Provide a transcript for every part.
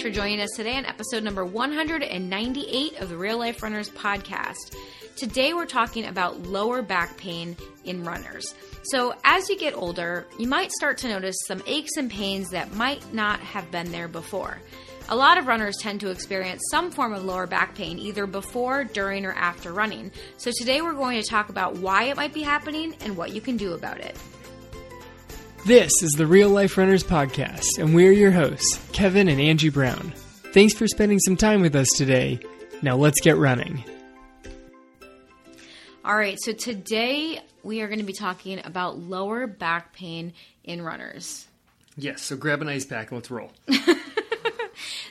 much for joining us today on episode number 198 of the Real Life Runners podcast. Today we're talking about lower back pain in runners. So, as you get older, you might start to notice some aches and pains that might not have been there before. A lot of runners tend to experience some form of lower back pain either before, during, or after running. So, today we're going to talk about why it might be happening and what you can do about it. This is the Real Life Runners Podcast, and we're your hosts, Kevin and Angie Brown. Thanks for spending some time with us today. Now let's get running. All right, so today we are going to be talking about lower back pain in runners. Yes, so grab an ice pack and let's roll.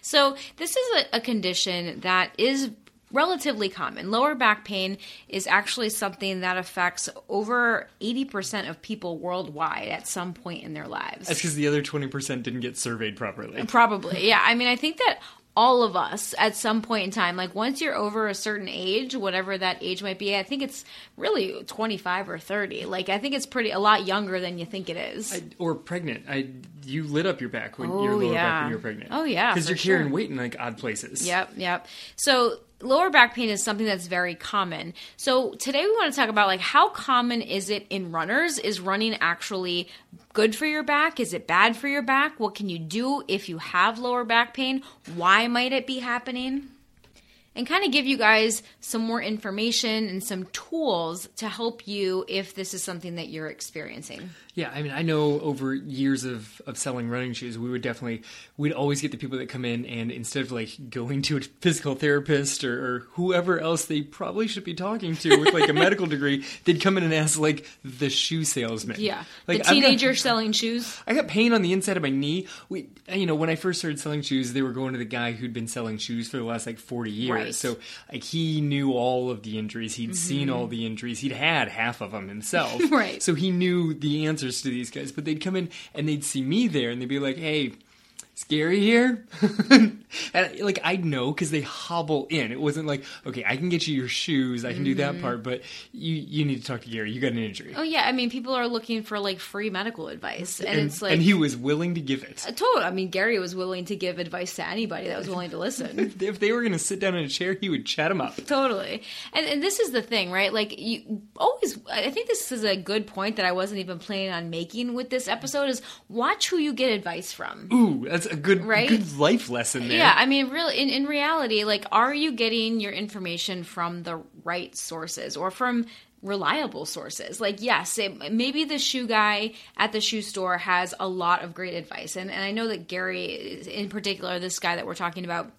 So, this is a, a condition that is relatively common. Lower back pain is actually something that affects over 80% of people worldwide at some point in their lives. That's because the other 20% didn't get surveyed properly. Probably. Yeah. I mean, I think that all of us at some point in time, like once you're over a certain age, whatever that age might be, I think it's really 25 or 30. Like, I think it's pretty a lot younger than you think it is. I, or pregnant. I you lit up your back when Oh, your lower back when you were pregnant. Oh, yeah, because you're carrying weight in like odd places. Yep, yep. So lower back pain is something that's very common. So today we want to talk about like how common is it in runners? Is running actually good for your back? Is it bad for your back? What can you do if you have lower back pain? Why might it be happening? And kind of give you guys some more information and some tools to help you if this is something that you're experiencing. Yeah, I mean, I know over years of, of selling running shoes, we would definitely we'd always get the people that come in and instead of like going to a physical therapist or, or whoever else they probably should be talking to with like a medical degree, they'd come in and ask like the shoe salesman. Yeah. like the I've got- teenager selling shoes. I got pain on the inside of my knee. We, you know, when I first started selling shoes, they were going to the guy who'd been selling shoes for the last like forty years. Right. So like he knew all of the injuries. He'd seen all the injuries. He'd had half of them himself. Mm-hmm. Right. So he knew the answers to these guys. But they'd come in and they'd see me there, and they'd be like, "Hey." Is Gary here? and like I'd know because they hobble in. It wasn't like, okay, I can get you your shoes, I can do that mm-hmm. part, but you you need to talk to Gary. You got an injury, Oh yeah, I mean people are looking for like free medical advice and, it's like and he was willing to give it. Uh, totally. I mean, Gary was willing to give advice to anybody that was willing to listen. if they were going to sit down in a chair, he would chat them up. totally. And and this is the thing, right? Like you always I think this is a good point that I wasn't even planning on making with this episode is watch who you get advice from. Ooh, that's a good, Right? good life lesson there. Yeah, I mean, really, in, in reality, like, are you getting your information from the right sources or from reliable sources? Like, yes, it, maybe the shoe guy at the shoe store has a lot of great advice. And, and I know that Gary, in particular, this guy that we're talking about,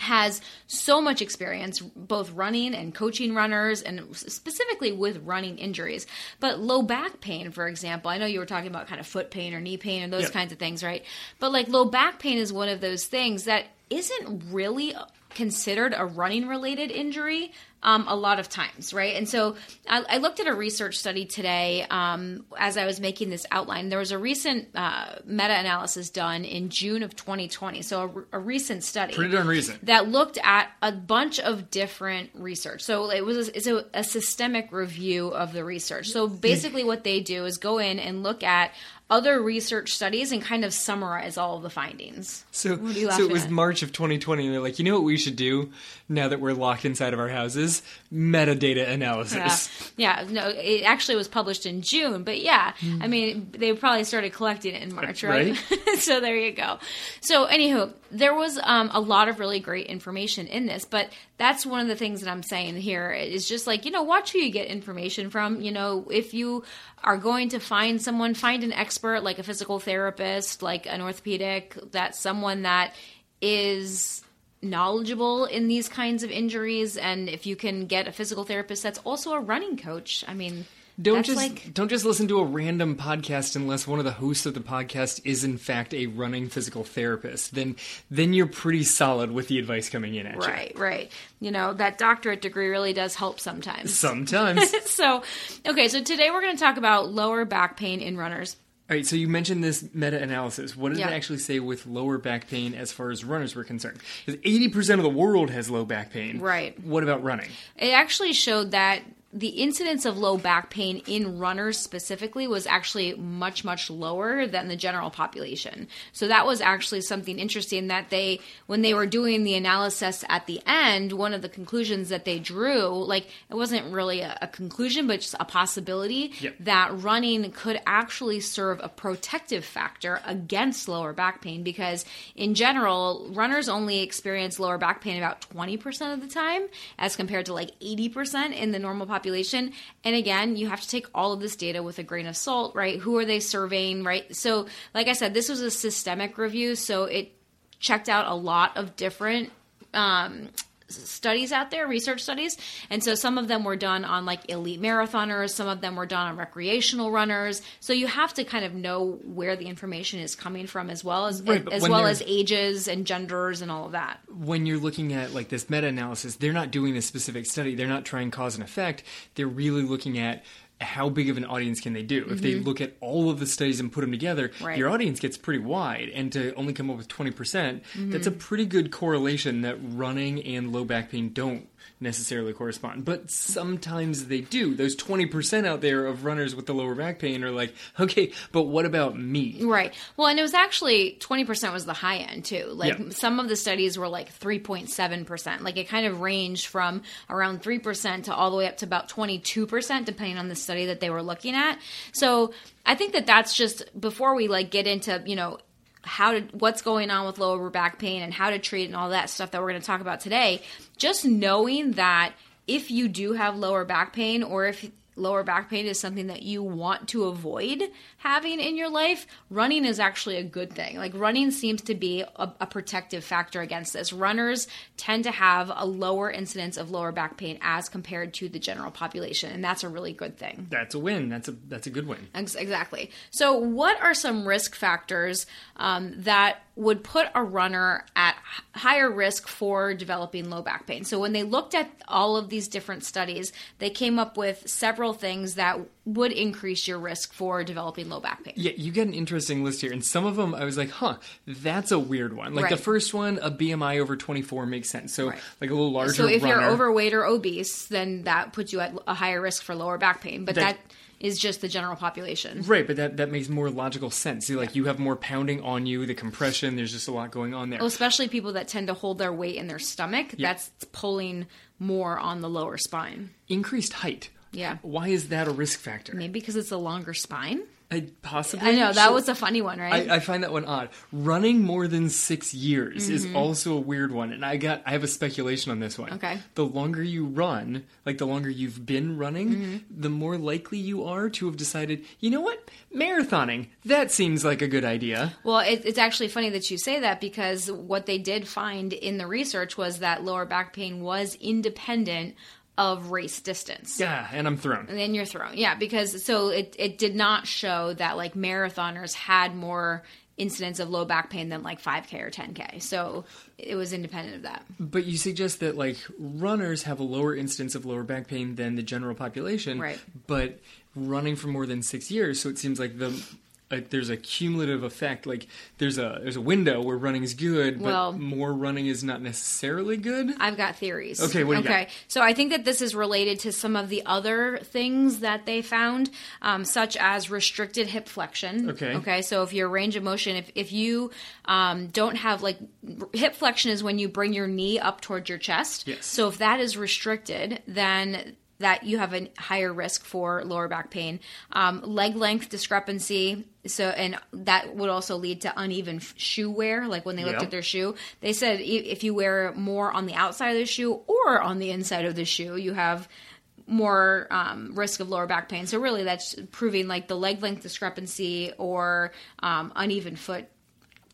has so much experience both running and coaching runners and specifically with running injuries but low back pain for example i know you were talking about kind of foot pain or knee pain and those Yeah. kinds of things right but like low back pain is one of those things that isn't really considered a running related injury um, a lot of times, right? And so I, I looked at a research study today um, as I was making this outline. There was a recent uh, meta analysis done in June of 2020, so a, a recent study Pretty darn recent. that looked at a bunch of different research. So it was it's a, a systemic review of the research. So basically, what they do is go in and look at other research studies and kind of summarize all of the findings. So, What are you so it was at? March of 2020, and they're like, you know what we should do now that we're locked inside of our houses? Metadata analysis. Yeah, yeah. No, it actually was published in June, but yeah, hmm. I mean, they probably started collecting it in March, right? so there you go. So, anywho, there was um, a lot of really great information in this, but that's one of the things that I'm saying here is just like you know, watch who you get information from. You know, if you are going to find someone, find an expert like a physical therapist, like an orthopedic, that's someone that is knowledgeable in these kinds of injuries and if you can get a physical therapist that's also a running coach i mean Don't that's just like don't just listen to a random podcast unless one of the hosts of the podcast is in fact a running physical therapist. Then then you're pretty solid with the advice coming in at you. right right you know that doctorate degree really does help sometimes Sometimes. so okay so today we're going to talk about lower back pain in runners All right, so you mentioned this meta-analysis. What did Yeah. it actually say with lower back pain as far as runners were concerned? Because eighty percent of the world has low back pain. Right. What about running? it actually showed that the incidence of low back pain in runners specifically was actually much much lower than the general population so that was actually something interesting that they when they were doing the analysis at the end one of the conclusions that they drew like it wasn't really a, a conclusion but just a possibility Yep. that running could actually serve a protective factor against lower back pain because in general runners only experience lower back pain about 20% of the time as compared to like 80% in the normal population and again you have to take all of this data with a grain of salt right? Who are they surveying right? So like i said this was a systemic review so it checked out a lot of different um, studies out there, research studies. And so some of them were done on like elite marathoners, some of them were done on recreational runners. So you have to kind of know where the information is coming from as well as Right, as well as ages and genders and all of that. when you're looking at like this meta-analysis they're not doing a specific study they're not trying cause and effect they're really looking at how big of an audience can they do if they look at all of the studies and put them together Mm-hmm. Right. your audience gets pretty wide and to only come up with 20% Mm-hmm. that's a pretty good correlation that running and low back pain don't necessarily correspond but sometimes they do those 20% out there of runners with the lower back pain are like okay but what about me Right. Well, and it was actually 20% was the high end too. Like Yeah. some of the studies were like 3.7%. Like it kind of ranged from around 3% to all the way up to about 22% depending on the study that they were looking at. So, I think that that's just before we like get into, you know, how to what's going on with lower back pain and how to treat and all that stuff that we're going to talk about today, just knowing that if you do have lower back pain or if lower back pain is something that you want to avoid having in your life, running is actually a good thing. Like running seems to be a, a protective factor against this. Runners tend to have a lower incidence of lower back pain as compared to the general population, and that's a really good thing. that's a win that's a that's a good win Ex- Exactly. So, what are some risk factors um, that would put a runner at higher risk for developing low back pain? So, when they looked at all of these different studies, they came up with several things that would increase your risk for developing low back pain. Yeah, you get an interesting list here, and some of them I was like, "Huh, that's a weird one." Like the first one, a BMI over twenty four makes sense. So Right. like a little larger. So, if you're overweight or obese, then that puts you at a higher risk for lower back pain. But That- that is just the general population. right, but that that makes more logical sense. See, like you have more pounding on you, the compression. There's just a lot going on there. Well, especially people that tend to hold their weight in their stomach, that's pulling more on the lower spine. Increased height. Yeah. Why is that a risk factor? Maybe because it's a longer spine. I, possibly. I know that Sure. was a funny one, right? I, I find that one odd. Running more than six years is Mm-hmm. also a weird one, and I got I have a speculation on this one. Okay. The longer you run, like the longer you've been running, Mm-hmm. the more likely you are to have decided, you know what, marathoning that seems like a good idea. well, it, it's actually funny that you say that because what they did find in the research was that lower back pain was independent of race distance. Yeah, and I'm thrown. And then you're thrown. Yeah, because so it, it did not show that like marathoners had more incidents of low back pain than like 5K or 10K. So it was independent of that. But you suggest that like runners have a lower incidence of lower back pain than the general population, Right. But running for more than six years, so it seems like the uh, there's a cumulative effect. Like there's a there's a window where running is good, but Well- more running is not necessarily good. I've got theories. Okay, what do you got? So I think that this is related to some of the other things that they found, um, such as restricted hip flexion. Okay. Okay. So if your range of motion, if if you um, don't have like hip flexion is when you bring your knee up towards your chest. Yes. So if that is restricted, then that you have a higher risk for lower back pain. Um, leg length discrepancy. So, and that would also lead to uneven f- shoe wear. Like when they looked Yeah. at their shoe, they said if you wear more on the outside of the shoe or on the inside of the shoe, you have more um, risk of lower back pain. So really, that's proving like the leg length discrepancy or um, uneven foot.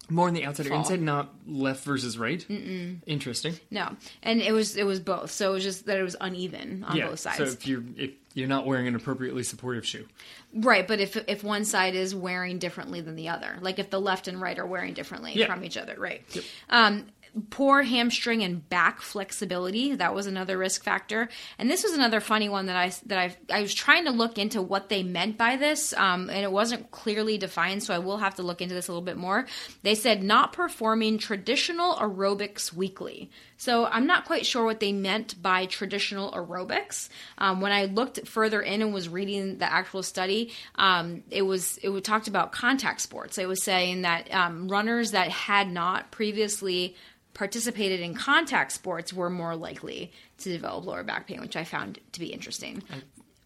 More on the outside or inside, not left versus right. Mm-mm. Interesting. No, and it was it was both. So it was just that it was uneven on yeah. both sides. So if you're if you're not wearing an appropriately supportive shoe, Right, but if if one side is wearing differently than the other, like if the left and right are wearing differently Yeah. from each other, right? Um, poor hamstring and back flexibility that was another risk factor and this was another funny one that i that i i was trying to look into what they meant by this um, and it wasn't clearly defined so i will have to look into this a little bit more they said not performing traditional aerobics weekly so I'm not quite sure what they meant by traditional aerobics. Um, when I looked further in and was reading the actual study, um, it was it talked about contact sports. It was saying that um, runners that had not previously participated in contact sports were more likely to develop lower back pain, which I found to be interesting.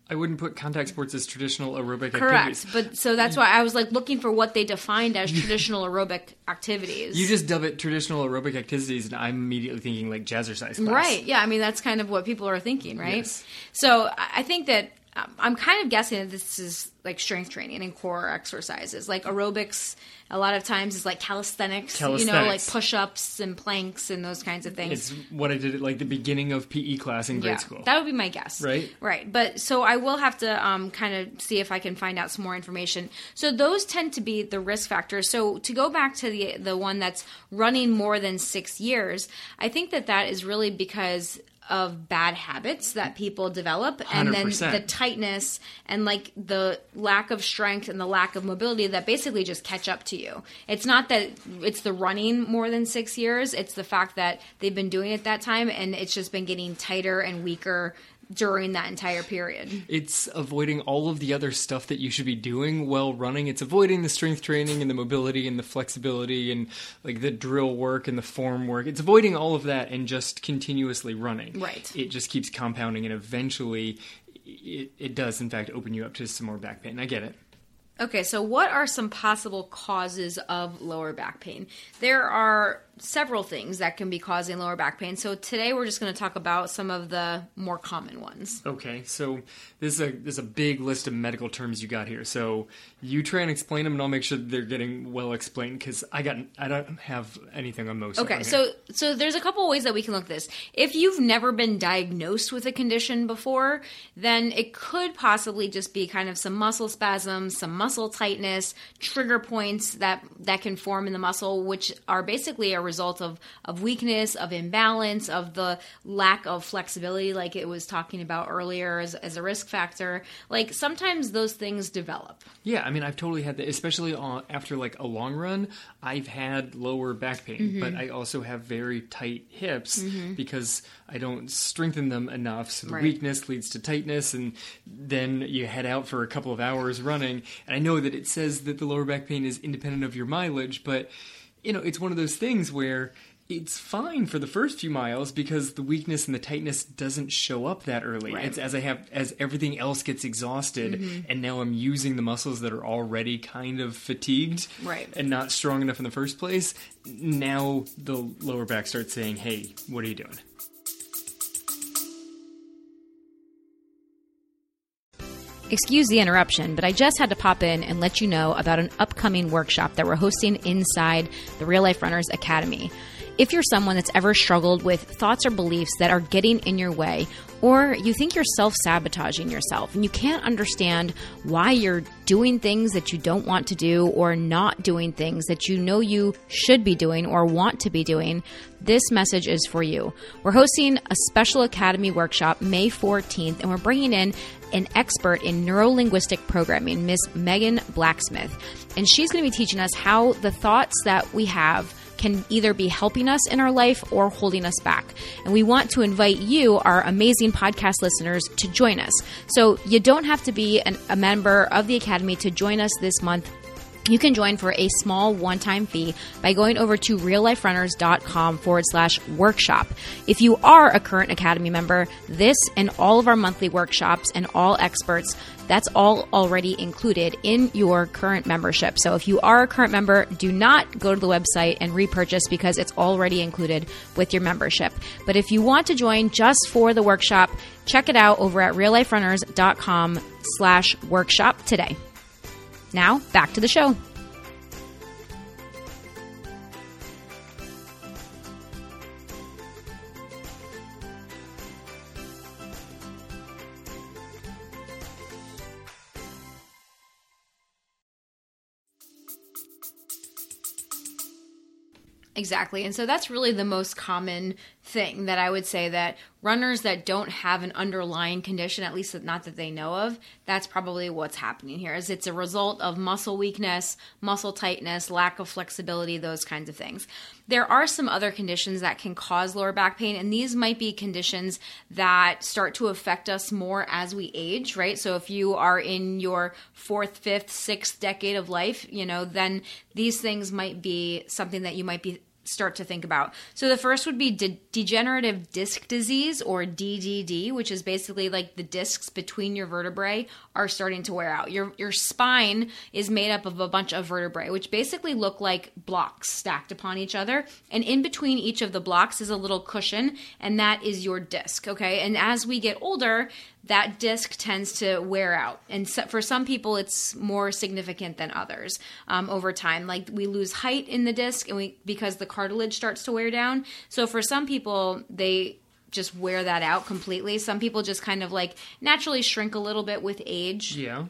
I wouldn't put contact sports as traditional aerobic Correct. activities. But so that's why I was like looking for what they defined as traditional aerobic activities. You just dub it traditional aerobic activities, and I'm immediately thinking like jazzercise class. Right. Yeah. I mean, that's kind of what people are thinking, right? Yes. So I I think that I'm kind of guessing that this is like strength training and core exercises. Like aerobics, a lot of times is like calisthenics, you know, like push ups and planks and those kinds of things. It's what I did at like the beginning of PE class in grade yeah, school. that would be my guess. Right. Right. But so I will have to um, kind of see if I can find out some more information. So those tend to be the risk factors. So to go back to the the one that's running more than six years, I think that that is really because of bad habits that people develop and then 100%. the tightness and like the lack of strength and the lack of mobility that basically just catch up to you. It's not that it's the running more than 6 years, it's the fact that they've been doing it that time and it's just been getting tighter and weaker during that entire period. It's avoiding all of the other stuff that you should be doing while running. It's avoiding the strength training and the mobility and the flexibility and like the drill work and the form work. It's avoiding all of that and just continuously running. Right. It just keeps compounding and eventually it, it does in fact open you up to some more back pain. I get it. Okay, so what are some possible causes of lower back pain? There are several things that can be causing lower back pain. So today we're just going to talk about some of the more common ones. Okay, so this is a this is a big list of medical terms you got here. So you try and explain them, and I'll make sure they're getting well explained because I got I don't have anything on most. of Okay, here. so so there's a couple ways that we can look at this. If you've never been diagnosed with a condition before, then it could possibly just be kind of some muscle spasms, some muscle tightness, trigger points that that can form in the muscle, which are basically a result of of weakness, of imbalance, of the lack of flexibility, like it was talking about earlier as, as a risk factor. Like sometimes those things develop. Yeah, I mean, I've totally had that, especially on, after like a long run. I've had lower back pain, mm-hmm. but I also have very tight hips mm-hmm. because I don't strengthen them enough. So the Right. weakness leads to tightness, and then you head out for a couple of hours running. And I know that it says that the lower back pain is independent of your mileage, but you know, it's one of those things where it's fine for the first few miles because the weakness and the tightness doesn't show up that early. Right. It's as I have as everything else gets exhausted mm-hmm. and now I'm using the muscles that are already kind of fatigued Right. and not strong enough in the first place. Now the lower back starts saying, "Hey, what are you doing?" Excuse the interruption, but I just had to pop in and let you know about an upcoming workshop that we're hosting inside the Real Life Runners Academy. If you're someone that's ever struggled with thoughts or beliefs that are getting in your way, or you think you're self sabotaging yourself and you can't understand why you're doing things that you don't want to do or not doing things that you know you should be doing or want to be doing, this message is for you. We're hosting a special Academy workshop May 14th, and we're bringing in an expert in neurolinguistic programming, Miss Megan Blacksmith. And she's going to be teaching us how the thoughts that we have can either be helping us in our life or holding us back. And we want to invite you, our amazing podcast listeners, to join us. So you don't have to be an, a member of the Academy to join us this month. You can join for a small one time fee by going over to realliferunners.com forward slash workshop. If you are a current Academy member, this and all of our monthly workshops and all experts, that's all already included in your current membership. So if you are a current member, do not go to the website and repurchase because it's already included with your membership. But if you want to join just for the workshop, check it out over at realliferunners.com slash workshop today. Now, back to the show. Exactly. And so that's really the most common thing that I would say that runners that don't have an underlying condition, at least not that they know of, that's probably what's happening here. Is it's a result of muscle weakness, muscle tightness, lack of flexibility, those kinds of things. There are some other conditions that can cause lower back pain, and these might be conditions that start to affect us more as we age, right? So if you are in your fourth, fifth, sixth decade of life, you know, then these things might be something that you might be start to think about. So the first would be de- degenerative disc disease or DDD, which is basically like the discs between your vertebrae are starting to wear out. Your your spine is made up of a bunch of vertebrae, which basically look like blocks stacked upon each other, and in between each of the blocks is a little cushion, and that is your disc, okay? And as we get older, that disc tends to wear out. And so, for some people, it's more significant than others um, over time. Like we lose height in the disc, and we because the cartilage starts to wear down. So for some people, they just wear that out completely. Some people just kind of like naturally shrink a little bit with age. Yeah.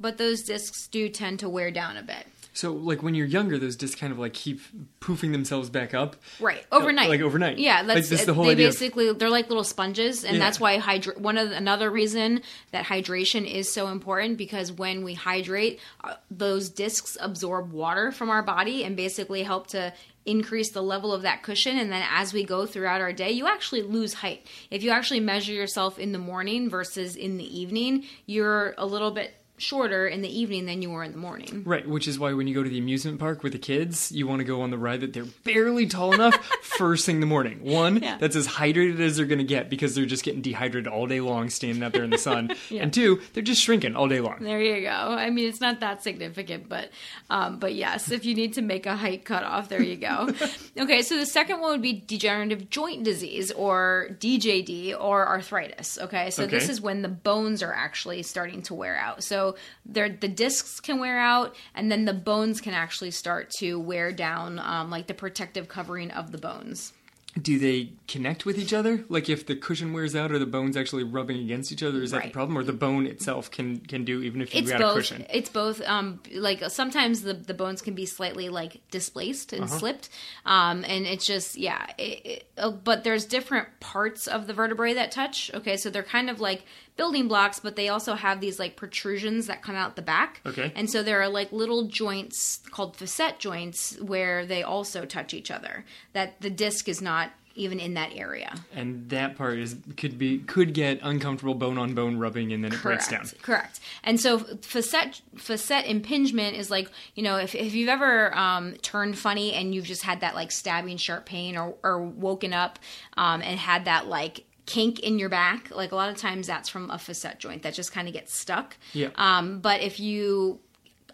But those discs do tend to wear down a bit. So, like when you're younger, those discs kind of like keep poofing themselves back up, right? Overnight, like overnight. Yeah, that's like this the whole they idea basically they're like little sponges, and Yeah. that's why hydra- One of the, another reason that hydration is so important because when we hydrate, uh, those discs absorb water from our body and basically help to increase the level of that cushion and then as we go throughout our day you actually lose height if you actually measure yourself in the morning versus in the evening you're a little bit shorter in the evening than you were in the morning Right, which is why when you go to the amusement park with the kids, you want to go on the ride that they're barely tall enough first thing in the morning. One, Yeah. that's as hydrated as they're going to get because they're just getting dehydrated all day long standing out there in the sun. And two, they're just shrinking all day long. There you go. I mean, it's not that significant, but um, but yes, if you need to make a height cutoff, there you go. okay, so the second one would be degenerative joint disease or DJD or arthritis. Okay, so this is when the bones are actually starting to wear out. So they're, the discs can wear out, and then the bones can actually start to wear down, um, like the protective covering of the bones. Do they connect with each other? Like if the cushion wears out, are the bones actually rubbing against each other? Is that the problem, or the bone itself can can do even if you've got both a cushion? it's both um like sometimes the the bones can be slightly like displaced and slipped um and it's just yeah it, it, uh, but there's different parts of the vertebrae that touch okay so they're kind of like building blocks but they also have these like protrusions that come out the back Okay. and so there are like little joints called facet joints where they also touch each other that the disc is not even in that area And that part is could be could get uncomfortable bone on bone rubbing, and then it breaks down. Correct. And so facet facet impingement is like you know if, if you've ever um, turned funny and you've just had that like stabbing sharp pain or or woken up um, and had that like kink in your back like a lot of times that's from a facet joint that just kind of gets stuck Yeah. um, but if you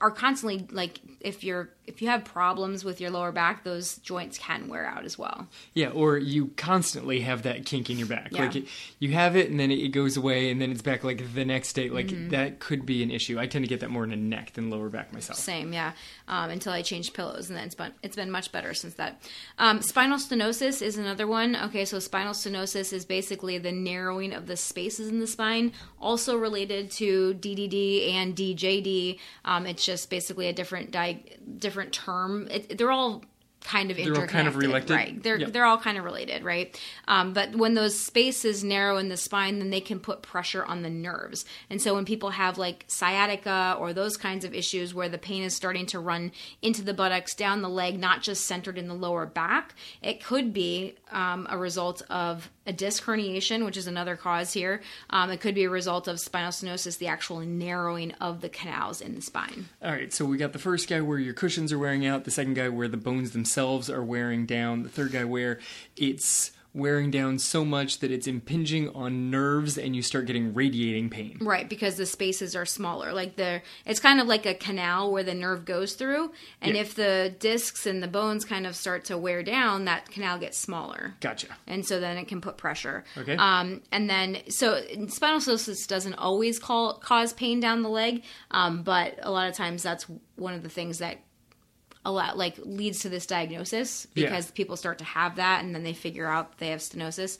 are constantly like if you're if you have problems with your lower back those joints can wear out as well Yeah, or you constantly have that kink in your back. Yeah. Like it, you have it and then it goes away and then it's back like the next day. Like Mm-hmm. that could be an issue. I tend to get that more in the neck than lower back myself. Same, yeah. Um, until I changed pillows, and then it's been it's been much better since that. Um, spinal stenosis is another one. Okay, so spinal stenosis is basically the narrowing of the spaces in the spine, also related to DDD and DJD. Um, it's just basically a different di- different term. It, they're all kind of They're all kind of related? right? They're Yep. they're all kind of related, right? Um, but when those spaces narrow in the spine, then they can put pressure on the nerves. And so when people have like sciatica or those kinds of issues where the pain is starting to run into the buttocks, down the leg, not just centered in the lower back, it could be um, a result of a disc herniation, which is another cause here. Um, it could be a result of spinal stenosis, the actual narrowing of the canals in the spine. All right, so we got the first guy where your cushions are wearing out, the second guy where the bones themselves are wearing down, the third guy where it's wearing down so much that it's impinging on nerves and you start getting radiating pain. Right, because the spaces are smaller. Like the it's kind of like a canal where the nerve goes through, and Yeah. if the discs and the bones kind of start to wear down, that canal gets smaller. Gotcha. And so then it can put pressure. Okay. Um, and then, so spinal stenosis doesn't always call, cause pain down the leg, um, but a lot of times that's one of the things that a lot like leads to this diagnosis Yeah. because people start to have that and then they figure out they have stenosis.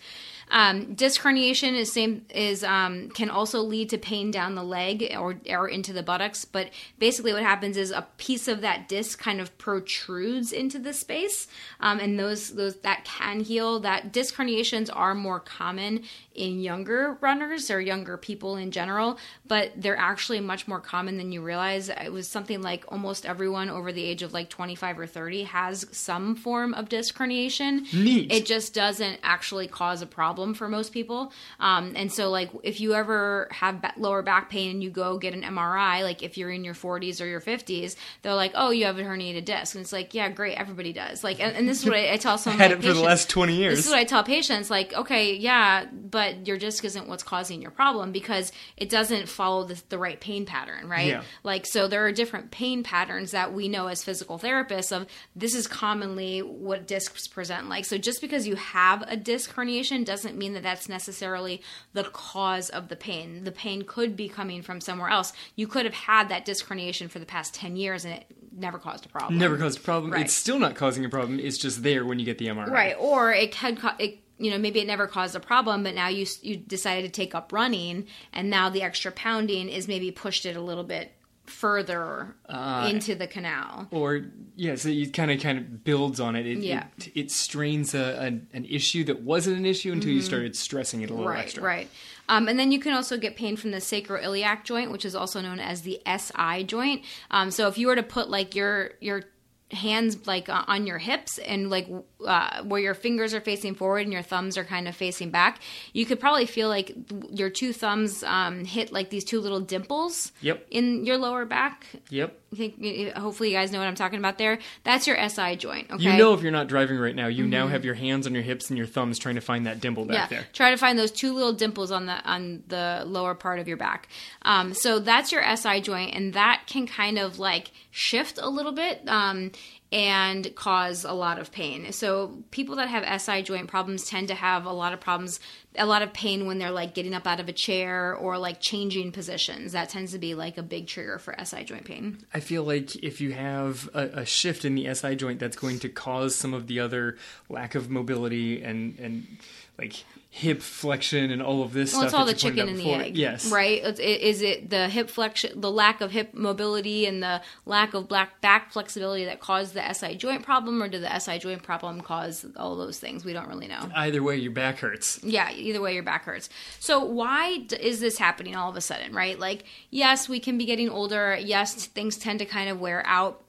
Um, disc herniation is same is um, can also lead to pain down the leg or or into the buttocks. But basically, what happens is a piece of that disc kind of protrudes into the space, um, and those those that can heal. That disc herniations are more common in younger runners or younger people in general, but they're actually much more common than you realize. It was something like almost everyone over the age of like 25 or 30 has some form of disc herniation. Neat. It just doesn't actually cause a problem for most people. Um, and so, like, if you ever have lower back pain and you go get an MRI, like if you're in your 40s or your 50s, they're like, "Oh, you have a herniated disc," and it's like, "Yeah, great, everybody does." Like, and, and this is what I, I tell some of Had it for the last 20 years. This is what I tell patients like, okay, yeah, but your disc isn't what's causing your problem because it doesn't follow the, the right pain pattern, right? Yeah. Like, so there are different pain patterns that we know as physical therapists of this is commonly what discs present like. So just because you have a disc herniation doesn't mean that that's necessarily the cause of the pain. The pain could be coming from somewhere else. You could have had that disc herniation for the past 10 years and it never caused a problem. Never caused a problem. Right. It's still not causing a problem. It's just there when you get the MRI. Right, or it could, co- it, you know, maybe it never caused a problem, but now you you decided to take up running, and now the extra pounding is maybe pushed it a little bit further Ah. into the canal. Or yeah, so you kind of kind of builds on it. It, Yeah. it, it strains a, an an issue that wasn't an issue until you started stressing it a little Mm-hmm. Right, extra. right. Um, and then you can also get pain from the sacroiliac joint, which is also known as the SI joint. Um, so if you were to put like your your hands like uh, on your hips and like uh, where your fingers are facing forward and your thumbs are kind of facing back, you could probably feel like th- your two thumbs um, hit like these two little dimples Yep. in your lower back. Yep. I think hopefully you guys know what I'm talking about there. That's your SI joint. Okay. You know if you're not driving right now, you now have your hands on your hips and your thumbs trying to find that dimple back there. yeah, there. try to find those two little dimples on the on the lower part of your back. Um, so that's your SI joint, and that can kind of like shift a little bit um, and cause a lot of pain. So people that have SI joint problems tend to have a lot of problems, a lot of pain when they're like getting up out of a chair or like changing positions. That tends to be like a big trigger for SI joint pain. I feel like if you have a, a shift in the SI joint, that's going to cause some of the other lack of mobility and and like hip flexion and all of this Well, stuff. it's all the that you pointed chicken and the egg, Yes, right? Is it the hip flexion, the lack of hip mobility, and the lack of black back flexibility that caused the SI joint problem, or did the SI joint problem cause all those things? We don't really know. Either way, your back hurts. Yeah, either way, your back hurts. So why is this happening all of a sudden, right? Like, yes, we can be getting older. Yes, things tend to kind of wear out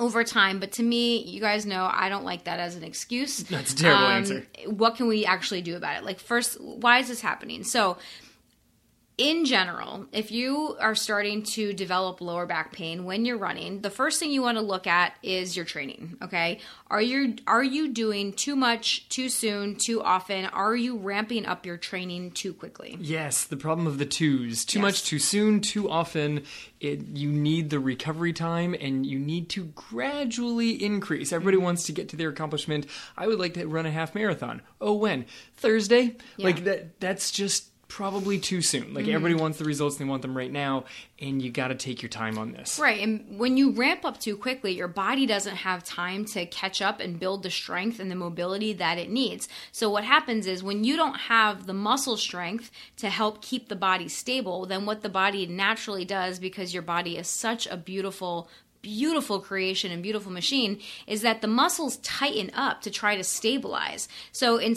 over time. But to me, you guys know I don't like that as an excuse. That's a terrible Um, answer. What can we actually do about it? Like, first, why is this happening? So, in general, if you are starting to develop lower back pain when you're running, the first thing you want to look at is your training, okay? Are you are you doing too much too soon, too often? Are you ramping up your training too quickly? Yes, the problem of the twos. Too Yes. much too soon, too often. It, you need the recovery time and you need to gradually increase. Everybody Mm-hmm. wants to get to their accomplishment. I would like to run a half marathon. Oh, when? Thursday? Like that that's just probably too soon. Like Mm-hmm. everybody wants the results, they want them right now, and you got to take your time on this. Right. And when you ramp up too quickly, your body doesn't have time to catch up and build the strength and the mobility that it needs. So, what happens is when you don't have the muscle strength to help keep the body stable, then what the body naturally does, because your body is such a beautiful, beautiful creation and beautiful machine, is that the muscles tighten up to try to stabilize. So, in,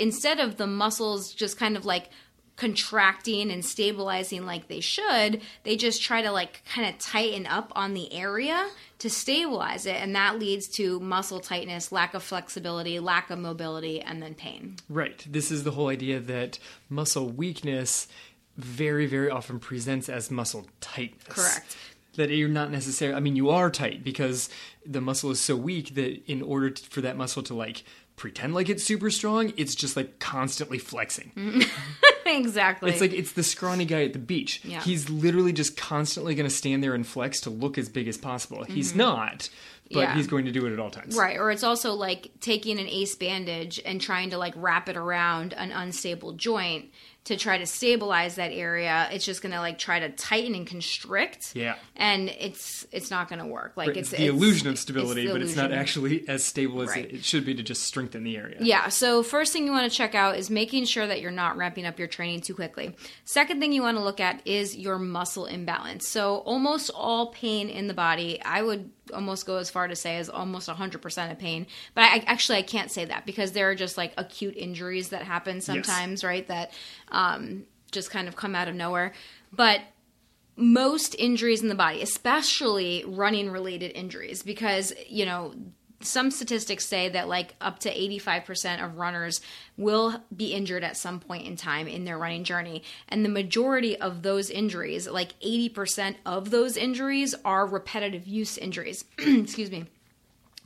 instead of the muscles just kind of like contracting and stabilizing like they should they just try to like kind of tighten up on the area to stabilize it and that leads to muscle tightness lack of flexibility lack of mobility and then pain Right. This is the whole idea that muscle weakness very, very often presents as muscle tightness. Correct. That you're not necessarily, I mean, you are tight because the muscle is so weak that in order to, for that muscle to like pretend like it's super strong, it's just like constantly flexing. exactly It's like it's the scrawny guy at the beach. Yeah. He's literally just constantly going to stand there and flex to look as big as possible. He's not, but Mm-hmm. Yeah. he's going to do it at all times. Right, or it's also like taking an ace bandage and trying to like wrap it around an unstable joint to try to stabilize that area, it's just going to like try to tighten and constrict. Yeah. And it's it's not going to work. Like Right, it's, it's the it's- illusion of stability, the but it's not actually as stable as Right. it, it should be to just strengthen the area. Yeah, so first thing you want to check out is making sure that you're not ramping up your training too quickly. Second thing you want to look at is your muscle imbalance. So, almost all pain in the body, I would almost go as far to say is almost 100% of pain. But I actually I can't say that because there are just like acute injuries that happen sometimes, right? That um, just kind of come out of nowhere. But most injuries in the body, especially running related injuries, because, you know, some statistics say that like up to 85% of runners will be injured at some point in time in their running journey. And the majority of those injuries, like 80% of those injuries, are repetitive use injuries. Excuse me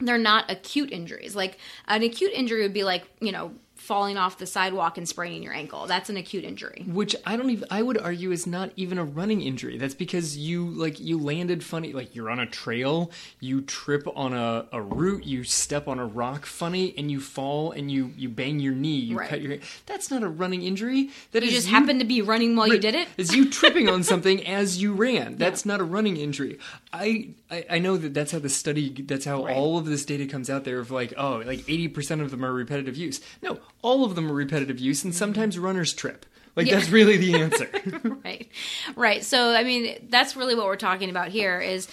they're not acute injuries. Like an acute injury would be like, you know, falling off the sidewalk and spraining your ankle. That's an acute injury. Which I don't even I would argue is not even a running injury. That's because you like you landed funny like you're on a trail, you trip on a, a root, you step on a rock funny and you fall and you you bang your knee, you Right. cut your That's not a running injury. That You is just happened to be running while you did it. Is you tripping on something as you ran. That's not a running injury. I, I I know that that's how the study that's how Right. all of this data comes out there of like oh like 80% of them are repetitive use. No, all of them are repetitive use and mm-hmm. sometimes runners trip. Like Yeah. that's really the answer. right right so i mean that's really what we're talking about here is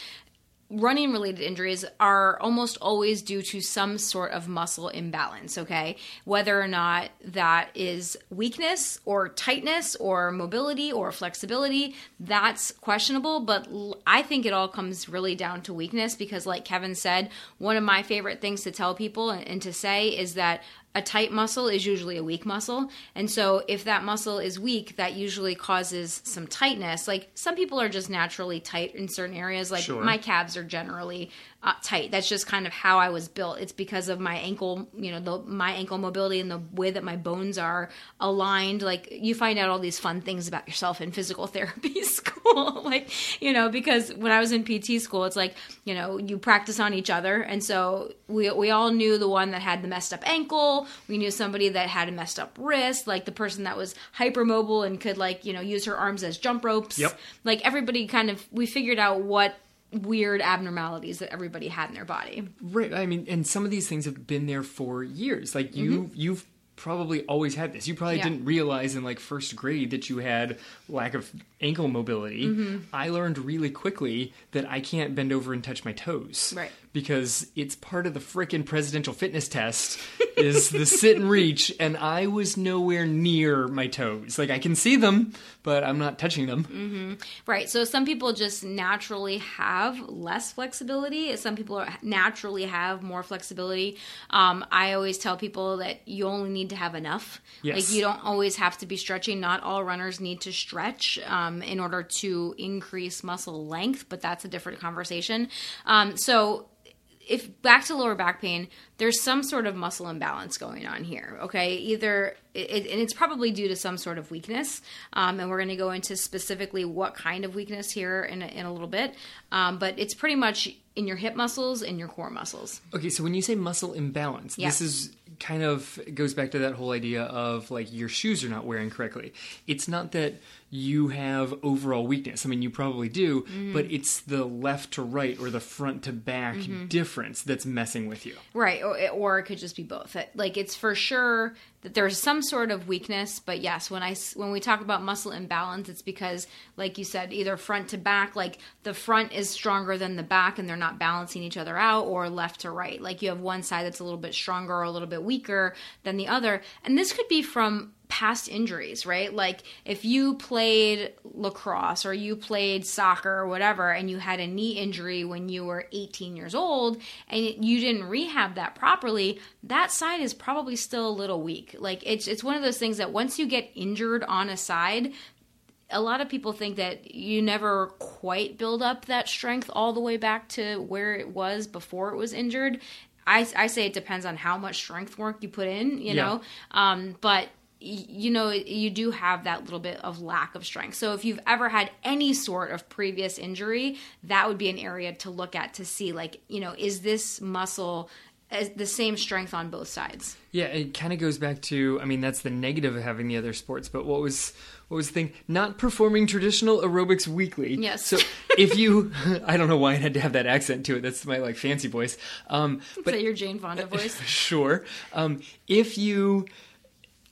running related injuries are almost always due to some sort of muscle imbalance okay whether or not that is weakness or tightness or mobility or flexibility that's questionable but I think it all comes really down to weakness because like kevin said one of my favorite things to tell people and, and to say is that a tight muscle is usually a weak muscle. And so if that muscle is weak, that usually causes some tightness. Like some people are just naturally tight in certain areas. Like Sure. my calves are generally uh, tight. That's just kind of how I was built. It's because of my ankle, you know, the my ankle mobility and the way that my bones are aligned. Like you find out all these fun things about yourself in physical therapy school. like, you know, because when I was in PT school, it's like, you know, you practice on each other. And so we, we all knew the one that had the messed up ankle. We knew somebody that had a messed up wrist, like the person that was hypermobile and could like, you know, use her arms as jump ropes. Yep. Like everybody kind of, we figured out what weird abnormalities that everybody had in their body. Right. I mean, and some of these things have been there for years. Like you, you've probably always had this. You probably Mm-hmm. Yeah. didn't realize in like first grade that you had lack of ankle mobility. Mm-hmm. I learned really quickly that I can't bend over and touch my toes. Right. Because it's part of the frickin' presidential fitness test is the sit and reach, and I was nowhere near my toes. Like I can see them, but I'm not touching them. Right. So some people just naturally have less flexibility. Some people are, naturally have more flexibility. Um, I always tell people that you only need to have enough. Yes. Like you don't always have to be stretching. Not all runners need to stretch um, in order to increase muscle length, but that's a different conversation. Um, so if back to lower back pain, there's some sort of muscle imbalance going on here. Okay, either it, and it's probably due to some sort of weakness, um, and we're going to go into specifically what kind of weakness here in a, in a little bit. Um, but it's pretty much in your hip muscles and your core muscles. Okay, so when you say muscle imbalance, Yeah. this is kind of goes back to that whole idea of like your shoes are not wearing correctly. It's not that you have overall weakness. I mean, you probably do, Mm-hmm. but it's the left to right or the front to back difference that's messing with you. Right, or, or it could just be both. Like it's for sure that there's some sort of weakness, but yes, when I when we talk about muscle imbalance, it's because, like you said, either front to back, like the front is stronger than the back, and they're not balancing each other out, or left to right, like you have one side that's a little bit stronger or a little bit weaker than the other, and this could be from past injuries, right? Like if you played lacrosse or you played soccer or whatever and you had a knee injury when you were 18 years old and you didn't rehab that properly, that side is probably still a little weak. Like it's it's one of those things that once you get injured on a side, a lot of people think that you never quite build up that strength all the way back to where it was before it was injured. I, I say it depends on how much strength work you put in, you Yeah. know. Um, but you know you do have that little bit of lack of strength. So if you've ever had any sort of previous injury, that would be an area to look at to see like, you know, is this muscle as the same strength on both sides. Yeah, it kind of goes back to I mean that's the negative of having the other sports, but what was what was the thing? Not performing traditional aerobics weekly. Yes. So if you I don't know why I had to have that accent to it. That's my like fancy voice. Um Is that your Jane Fonda voice? sure. Um if you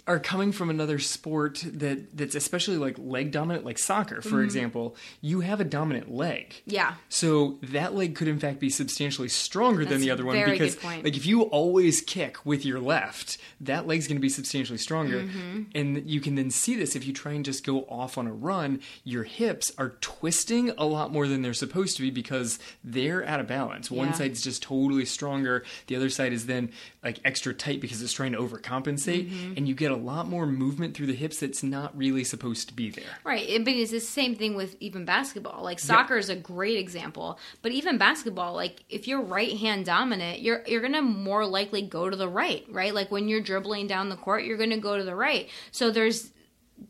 are coming from another sport that that's especially like leg dominant like soccer for example you have a dominant leg Mm-hmm. Yeah. so that leg could in fact be substantially stronger than the other one because like if you always kick with your left that leg's going to be substantially stronger Mm-hmm. and you can then see this if you try and just go off on a run your hips are twisting a lot more than they're supposed to be because they're out of balance one Yeah. side's just totally stronger the other side is then like extra tight because it's trying to overcompensate Mm-hmm. and you get a lot more movement through the hips that's not really supposed to be there Right, it- but it's the same thing with even basketball. Like soccer is a great example, but even basketball, like if you're right hand dominant, you're you're gonna more likely go to the right, right? Like when you're dribbling down the court, you're gonna go to the right. So there's